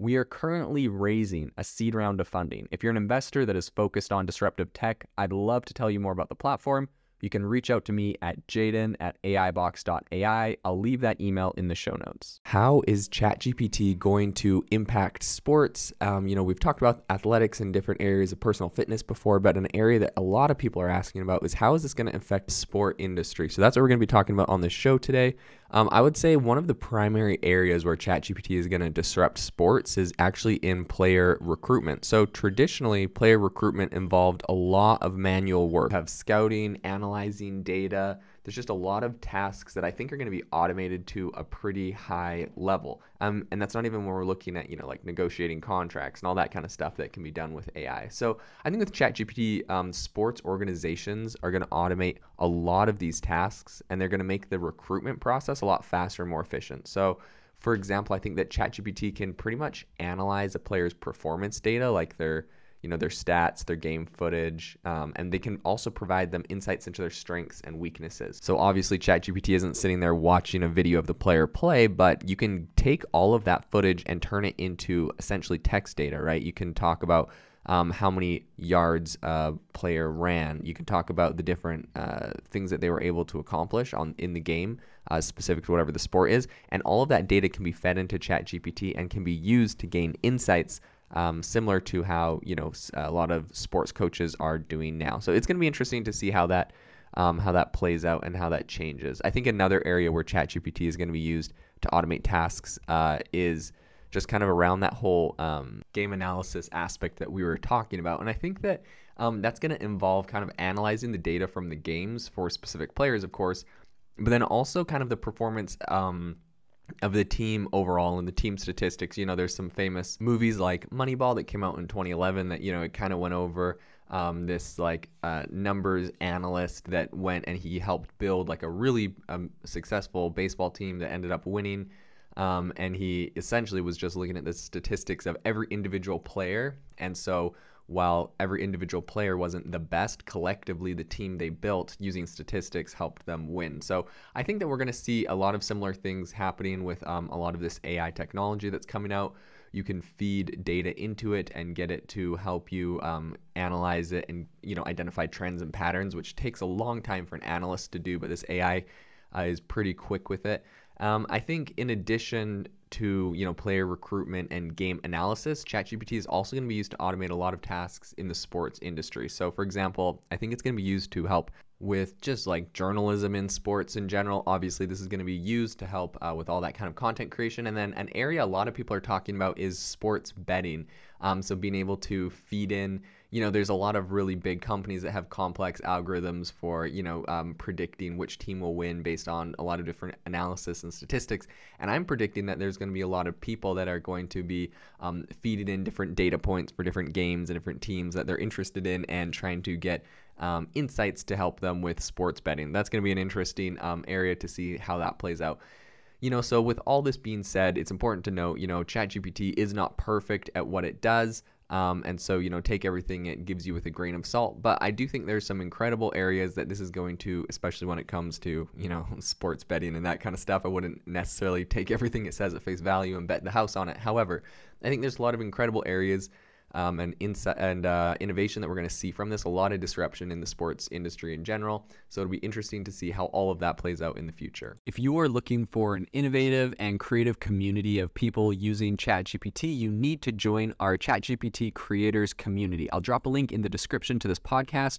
We are currently raising a seed round of funding. If you're an investor that is focused on disruptive tech, I'd love to tell you more about the platform. You can reach out to me at jaeden at aibox.ai. I'll leave that email in the show notes. How is ChatGPT going to impact sports? Um, you know, we've talked about athletics and different areas of personal fitness before, but an area that a lot of people are asking about is how is this going to affect sport industry? So that's what we're going to be talking about on this show today. Um, I would say one of the primary areas where ChatGPT is going to disrupt sports is actually in player recruitment. So traditionally, player recruitment involved a lot of manual work, have scouting, analyzing data. There's just a lot of tasks that I think are going to be automated to a pretty high level. Um, and that's not even when we're looking at, you know, like negotiating contracts and all that kind of stuff that can be done with AI. So I think with ChatGPT, um, sports organizations are going to automate a lot of these tasks and they're going to make the recruitment process a lot faster and more efficient. So for example, I think that ChatGPT can pretty much analyze a player's performance data, like their you know their stats, their game footage, um, and they can also provide them insights into their strengths and weaknesses. So obviously, ChatGPT isn't sitting there watching a video of the player play, but you can take all of that footage and turn it into essentially text data, right? You can talk about um, how many yards a player ran. You can talk about the different uh, things that they were able to accomplish on in the game, uh, specific to whatever the sport is, and all of that data can be fed into ChatGPT and can be used to gain insights um, similar to how you know a lot of sports coaches are doing now. So it's going to be interesting to see how that um, how that plays out and how that changes. I think another area where ChatGPT is going to be used to automate tasks uh, is just kind of around that whole um, game analysis aspect that we were talking about, and I think that. Um, that's going to involve kind of analyzing the data from the games for specific players, of course, but then also kind of the performance um, of the team overall and the team statistics. You know, there's some famous movies like Moneyball that came out in 2011 that, you know, it kind of went over um, this like uh, numbers analyst that went and he helped build like a really um, successful baseball team that ended up winning. Um, and he essentially was just looking at the statistics of every individual player. And so while every individual player wasn't the best, collectively the team they built using statistics helped them win. So I think that we're going to see a lot of similar things happening with um, a lot of this AI technology that's coming out. You can feed data into it and get it to help you um, analyze it and you know identify trends and patterns, which takes a long time for an analyst to do. But this AI uh, is pretty quick with it. Um, I think in addition to you know player recruitment and game analysis, ChatGPT is also going to be used to automate a lot of tasks in the sports industry. So, for example, I think it's going to be used to help with just like journalism in sports in general. Obviously, this is going to be used to help uh, with all that kind of content creation. And then an area a lot of people are talking about is sports betting. Um, so being able to feed in you know, there's a lot of really big companies that have complex algorithms for, you know, um, predicting which team will win based on a lot of different analysis and statistics. And I'm predicting that there's going to be a lot of people that are going to be um, feeding in different data points for different games and different teams that they're interested in and trying to get um, insights to help them with sports betting. That's going to be an interesting um, area to see how that plays out You know, so with all this being said, it's important to note, you know, ChatGPT is not perfect at what it does. Um, and so, you know, take everything it gives you with a grain of salt. But I do think there's some incredible areas that this is going to, especially when it comes to, you know, sports betting and that kind of stuff. I wouldn't necessarily take everything it says at face value and bet the house on it. However, I think there's a lot of incredible areas um, and and uh, innovation that we're going to see from this. A lot of disruption in the sports industry in general. So it'll be interesting to see how all of that plays out in the future. If you are looking for an innovative and creative community of people using ChatGPT, you need to join our ChatGPT creators community. I'll drop a link in the description to this podcast.